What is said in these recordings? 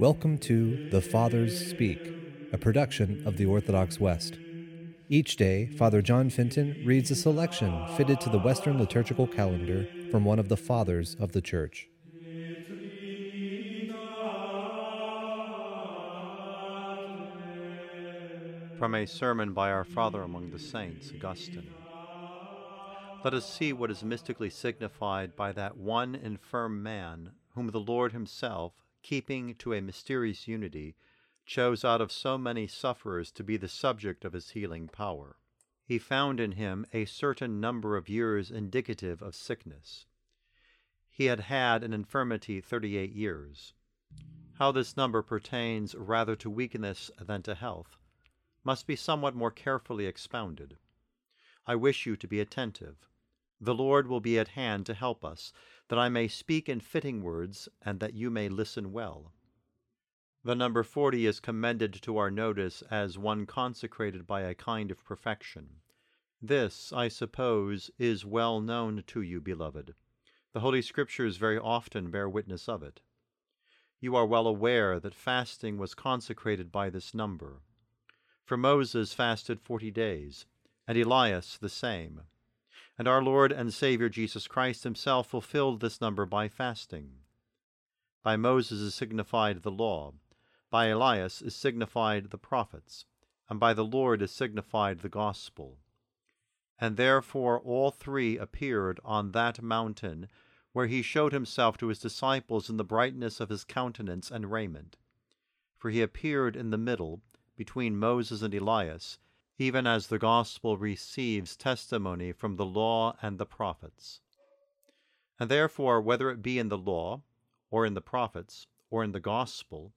Welcome to The Fathers Speak, a production of the Orthodox West. Each day, Father John Fenton reads a selection fitted to the Western liturgical calendar from one of the Fathers of the Church. From a sermon by our Father among the Saints, Augustine. Let us see what is mystically signified by that one infirm man whom the Lord Himself, keeping to a mysterious unity, chose out of so many sufferers to be the subject of his healing power. He found in him a certain number of years indicative of sickness. He had had an infirmity thirty eight years. How this number pertains rather to weakness than to health must be somewhat more carefully expounded. I wish you to be attentive. The Lord will be at hand to help us, that I may speak in fitting words, and that you may listen well. The number forty is commended to our notice as one consecrated by a kind of perfection. This, I suppose, is well known to you, beloved. The Holy Scriptures very often bear witness of it. You are well aware that fasting was consecrated by this number. For Moses fasted forty days, and Elias the same and our Lord and Saviour Jesus Christ himself fulfilled this number by fasting. By Moses is signified the law, by Elias is signified the prophets, and by the Lord is signified the gospel. And therefore all three appeared on that mountain where he showed himself to his disciples in the brightness of his countenance and raiment. For he appeared in the middle, between Moses and Elias, even as the gospel receives testimony from the law and the prophets. And therefore, whether it be in the law, or in the prophets, or in the gospel,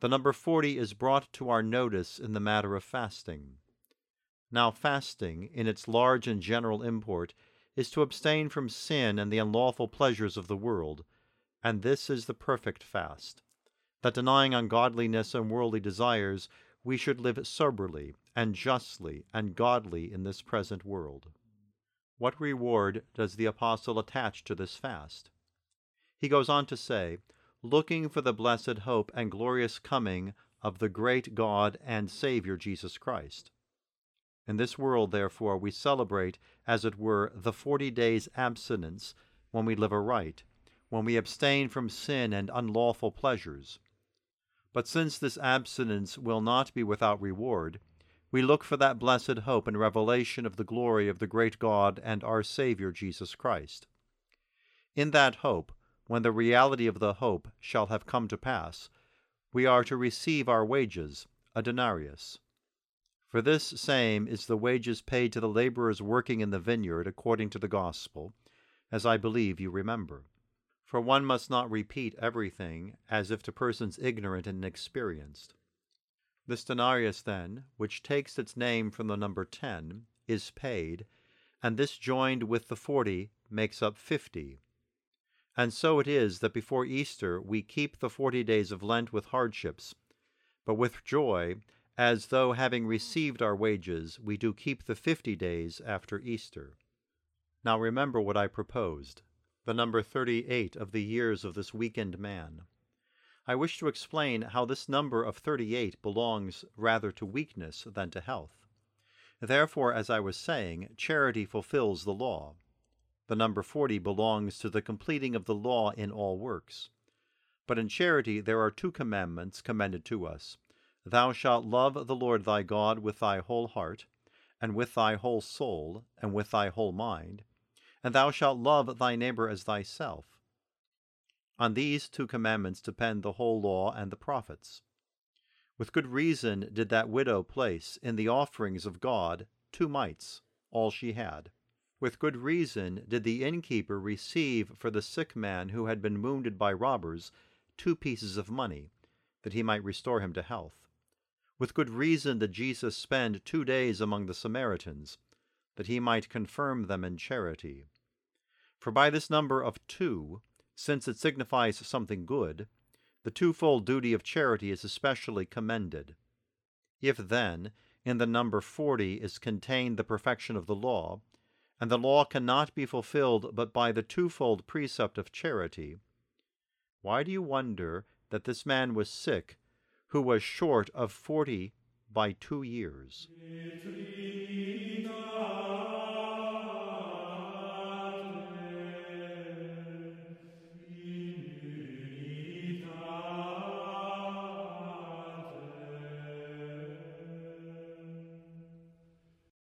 the number forty is brought to our notice in the matter of fasting. Now, fasting, in its large and general import, is to abstain from sin and the unlawful pleasures of the world, and this is the perfect fast, that denying ungodliness and worldly desires, we should live soberly and justly and godly in this present world. What reward does the apostle attach to this fast? He goes on to say, looking for the blessed hope and glorious coming of the great God and Saviour Jesus Christ. In this world, therefore, we celebrate, as it were, the forty days' abstinence when we live aright, when we abstain from sin and unlawful pleasures, but since this abstinence will not be without reward, we look for that blessed hope and revelation of the glory of the great God and our Saviour Jesus Christ. In that hope, when the reality of the hope shall have come to pass, we are to receive our wages, a denarius. For this same is the wages paid to the laborers working in the vineyard according to the gospel, as I believe you remember for one must not repeat everything as if to persons ignorant and inexperienced. This denarius, then, which takes its name from the number ten, is paid, and this joined with the forty makes up fifty. And so it is that before Easter we keep the forty days of Lent with hardships, but with joy, as though having received our wages, we do keep the fifty days after Easter. Now remember what I proposed the number 38 of the years of this weakened man. I wish to explain how this number of 38 belongs rather to weakness than to health. Therefore, as I was saying, charity fulfills the law. The number 40 belongs to the completing of the law in all works. But in charity there are two commandments commended to us Thou shalt love the Lord thy God with thy whole heart, and with thy whole soul, and with thy whole mind and thou shalt love thy neighbor as thyself. On these two commandments depend the whole law and the prophets. With good reason did that widow place in the offerings of God two mites, all she had. With good reason did the innkeeper receive for the sick man who had been wounded by robbers two pieces of money, that he might restore him to health. With good reason did Jesus spend two days among the Samaritans, that he might confirm them in charity. For by this number of two, since it signifies something good, the twofold duty of charity is especially commended. If then, in the number forty is contained the perfection of the law, and the law cannot be fulfilled but by the twofold precept of charity, why do you wonder that this man was sick, who was short of forty by two years.